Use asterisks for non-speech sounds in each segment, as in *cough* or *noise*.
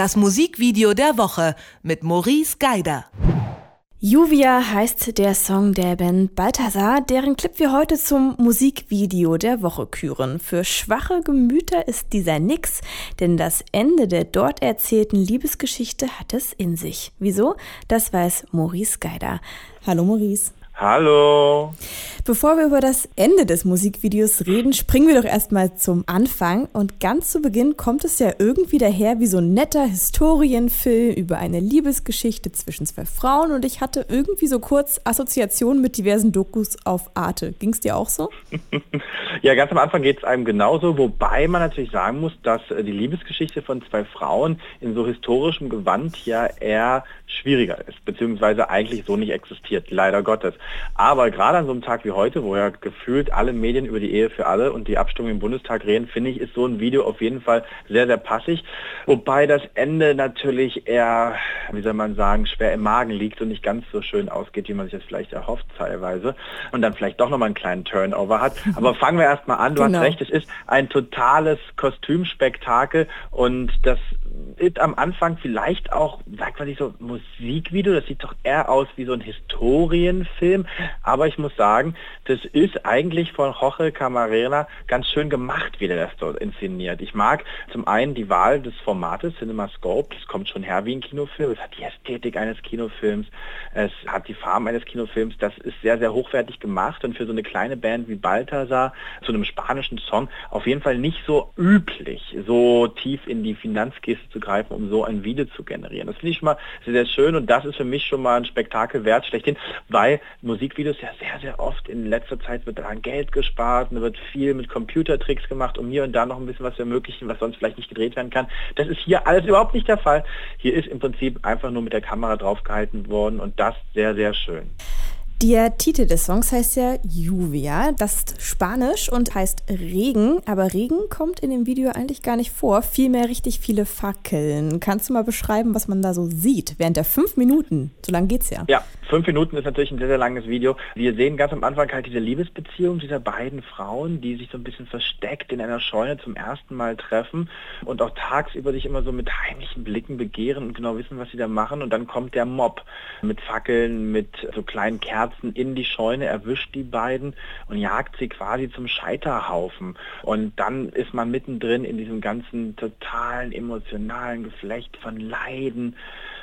Das Musikvideo der Woche mit Maurice Geider. Juvia heißt der Song der Band Balthasar, deren Clip wir heute zum Musikvideo der Woche küren. Für schwache Gemüter ist dieser nix, denn das Ende der dort erzählten Liebesgeschichte hat es in sich. Wieso? Das weiß Maurice Geider. Hallo Maurice. Hallo. Bevor wir über das Ende des Musikvideos reden, springen wir doch erstmal zum Anfang. Und ganz zu Beginn kommt es ja irgendwie daher wie so ein netter Historienfilm über eine Liebesgeschichte zwischen zwei Frauen. Und ich hatte irgendwie so kurz Assoziationen mit diversen Dokus auf Arte. Ging es dir auch so? *laughs* ja, ganz am Anfang geht es einem genauso, wobei man natürlich sagen muss, dass äh, die Liebesgeschichte von zwei Frauen in so historischem Gewand ja eher schwieriger ist, beziehungsweise eigentlich so nicht existiert, leider Gottes. Aber gerade an so einem Tag wie heute, wo ja gefühlt alle Medien über die Ehe für alle und die Abstimmung im Bundestag reden, finde ich, ist so ein Video auf jeden Fall sehr, sehr passig. Wobei das Ende natürlich eher, wie soll man sagen, schwer im Magen liegt und nicht ganz so schön ausgeht, wie man sich das vielleicht erhofft teilweise. Und dann vielleicht doch nochmal einen kleinen Turnover hat. *laughs* Aber fangen wir erstmal an. Du genau. hast recht, es ist ein totales Kostümspektakel und das ist am Anfang vielleicht auch, sagt man nicht so, Musikvideo, das sieht doch eher aus wie so ein Historienfilm, aber ich muss sagen, das ist eigentlich von Jorge Camarena ganz schön gemacht, wie der das dort inszeniert. Ich mag zum einen die Wahl des Formates CinemaScope, das kommt schon her wie ein Kinofilm, es hat die Ästhetik eines Kinofilms, es hat die Farben eines Kinofilms, das ist sehr, sehr hochwertig gemacht und für so eine kleine Band wie Balthasar zu einem spanischen Song auf jeden Fall nicht so üblich, so tief in die Finanzkiste zu greifen, um so ein Video zu generieren. Das finde ich schon mal sehr, sehr schön und das ist für mich schon mal ein Spektakel wert schlechthin, weil Musikvideos ja sehr, sehr oft in letzter Zeit wird daran Geld gespart und wird viel mit Computertricks gemacht, um hier und da noch ein bisschen was zu ermöglichen, was sonst vielleicht nicht gedreht werden kann. Das ist hier alles überhaupt nicht der Fall. Hier ist im Prinzip einfach nur mit der Kamera draufgehalten worden und das sehr, sehr schön. Der Titel des Songs heißt ja Lluvia. Das ist Spanisch und heißt Regen. Aber Regen kommt in dem Video eigentlich gar nicht vor. Vielmehr richtig viele Fackeln. Kannst du mal beschreiben, was man da so sieht während der fünf Minuten? So lange geht's ja. Ja, fünf Minuten ist natürlich ein sehr, sehr langes Video. Wir sehen ganz am Anfang halt diese Liebesbeziehung dieser beiden Frauen, die sich so ein bisschen versteckt in einer Scheune zum ersten Mal treffen und auch tagsüber sich immer so mit heimlichen Blicken begehren und genau wissen, was sie da machen. Und dann kommt der Mob mit Fackeln, mit so kleinen Kerzen Herzen in die Scheune, erwischt die beiden und jagt sie quasi zum Scheiterhaufen. Und dann ist man mittendrin in diesem ganzen totalen emotionalen Geflecht von Leiden.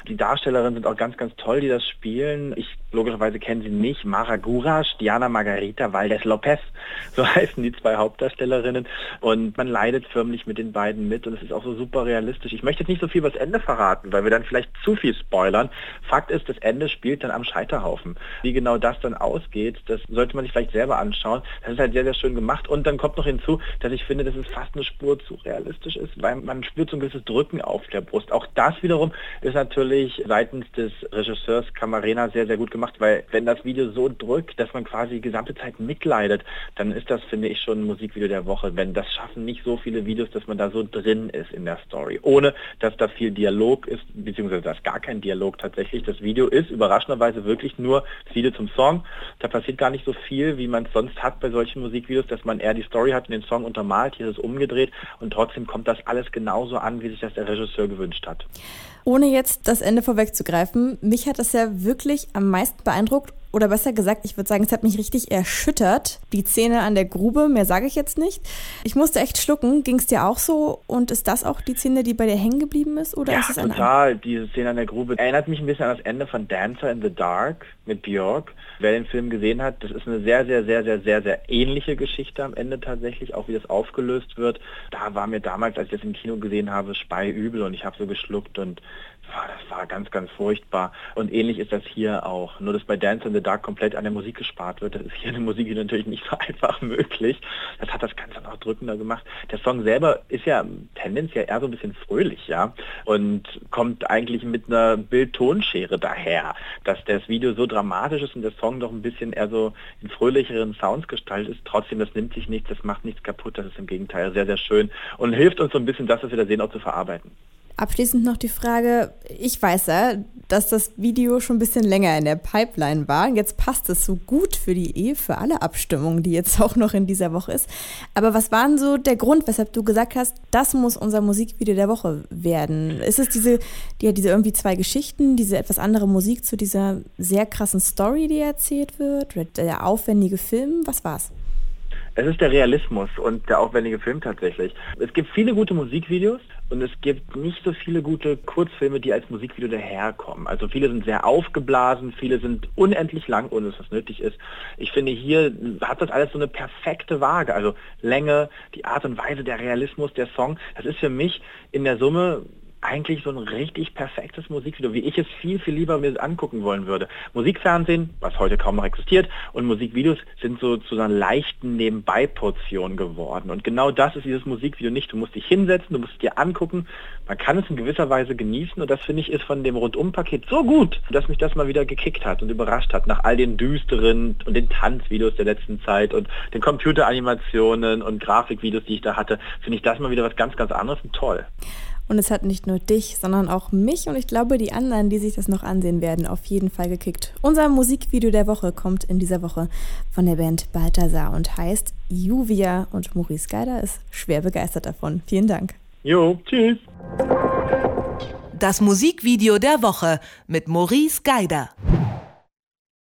Die Darstellerinnen sind auch ganz, ganz toll, die das spielen. Ich logischerweise kennen sie nicht. Mara Gurasch, Diana Margarita Valdez Lopez, *laughs* so heißen die zwei Hauptdarstellerinnen. Und man leidet förmlich mit den beiden mit und es ist auch so super realistisch. Ich möchte jetzt nicht so viel über das Ende verraten, weil wir dann vielleicht zu viel spoilern. Fakt ist, das Ende spielt dann am Scheiterhaufen. Wie genau das dann ausgeht, das sollte man sich vielleicht selber anschauen. Das ist halt sehr, sehr schön gemacht. Und dann kommt noch hinzu, dass ich finde, dass es fast eine Spur zu realistisch ist, weil man spürt so ein gewisses Drücken auf der Brust. Auch das wiederum ist natürlich seitens des Regisseurs Camarena sehr, sehr gut gemacht, weil wenn das Video so drückt, dass man quasi die gesamte Zeit mitleidet, dann ist das, finde ich, schon ein Musikvideo der Woche. Wenn das schaffen nicht so viele Videos, dass man da so drin ist in der Story, ohne dass da viel Dialog ist, beziehungsweise da ist gar kein Dialog tatsächlich. Das Video ist überraschenderweise wirklich nur das Video zum Song. Da passiert gar nicht so viel, wie man es sonst hat bei solchen Musikvideos, dass man eher die Story hat und den Song untermalt. Hier ist es umgedreht und trotzdem kommt das alles genauso an, wie sich das der Regisseur gewünscht hat. Ohne jetzt das Ende vorwegzugreifen, mich hat das ja wirklich am meisten beeindruckt oder besser gesagt, ich würde sagen, es hat mich richtig erschüttert. Die Szene an der Grube, mehr sage ich jetzt nicht. Ich musste echt schlucken. Ging es dir auch so? Und ist das auch die Szene, die bei dir hängen geblieben ist? Oder ja, ist es total. Diese Szene an der Grube erinnert mich ein bisschen an das Ende von Dancer in the Dark mit Björk. Wer den Film gesehen hat, das ist eine sehr, sehr, sehr, sehr, sehr, sehr ähnliche Geschichte am Ende tatsächlich, auch wie das aufgelöst wird. Da war mir damals, als ich das im Kino gesehen habe, speiübel und ich habe so geschluckt und das war ganz, ganz furchtbar. Und ähnlich ist das hier auch. Nur dass bei Dance in the Dark komplett an der Musik gespart wird. Das ist hier eine Musik, die natürlich nicht so *laughs* einfach möglich. Das hat das Ganze noch drückender gemacht. Der Song selber ist ja tendenziell eher so ein bisschen fröhlich, ja. Und kommt eigentlich mit einer Bild-Tonschere daher, dass das Video so dramatisch ist und der Song doch ein bisschen eher so in fröhlicheren Sounds gestaltet ist. Trotzdem, das nimmt sich nichts, das macht nichts kaputt. Das ist im Gegenteil sehr, sehr schön und hilft uns so ein bisschen das, was wir da sehen, auch zu verarbeiten. Abschließend noch die Frage, ich weiß ja, dass das Video schon ein bisschen länger in der Pipeline war. Jetzt passt es so gut für die Ehe, für alle Abstimmungen, die jetzt *laughs* auch noch in dieser Woche ist. Aber was war denn so der Grund, weshalb du gesagt hast, das muss unser Musikvideo der Woche werden? Ist es diese, die, diese irgendwie zwei Geschichten, diese etwas andere Musik zu dieser sehr krassen Story, die erzählt wird, der aufwendige Film? Was war's? Es ist der Realismus und der aufwendige Film tatsächlich. Es gibt viele gute Musikvideos und es gibt nicht so viele gute Kurzfilme, die als Musikvideo daherkommen. Also viele sind sehr aufgeblasen, viele sind unendlich lang, ohne dass das nötig ist. Ich finde, hier hat das alles so eine perfekte Waage. Also Länge, die Art und Weise, der Realismus, der Song. Das ist für mich in der Summe eigentlich so ein richtig perfektes Musikvideo, wie ich es viel, viel lieber mir angucken wollen würde. Musikfernsehen, was heute kaum noch existiert, und Musikvideos sind so zu einer leichten Nebenbei-Portion geworden. Und genau das ist dieses Musikvideo nicht. Du musst dich hinsetzen, du musst es dir angucken, man kann es in gewisser Weise genießen und das finde ich ist von dem Rundumpaket so gut, dass mich das mal wieder gekickt hat und überrascht hat, nach all den düsteren und den Tanzvideos der letzten Zeit und den Computeranimationen und Grafikvideos, die ich da hatte, finde ich das mal wieder was ganz, ganz anderes und toll. Und es hat nicht nur dich, sondern auch mich und ich glaube die anderen, die sich das noch ansehen werden, auf jeden Fall gekickt. Unser Musikvideo der Woche kommt in dieser Woche von der Band Balthasar und heißt Juvia und Maurice Geider ist schwer begeistert davon. Vielen Dank. Jo, tschüss. Das Musikvideo der Woche mit Maurice Geider.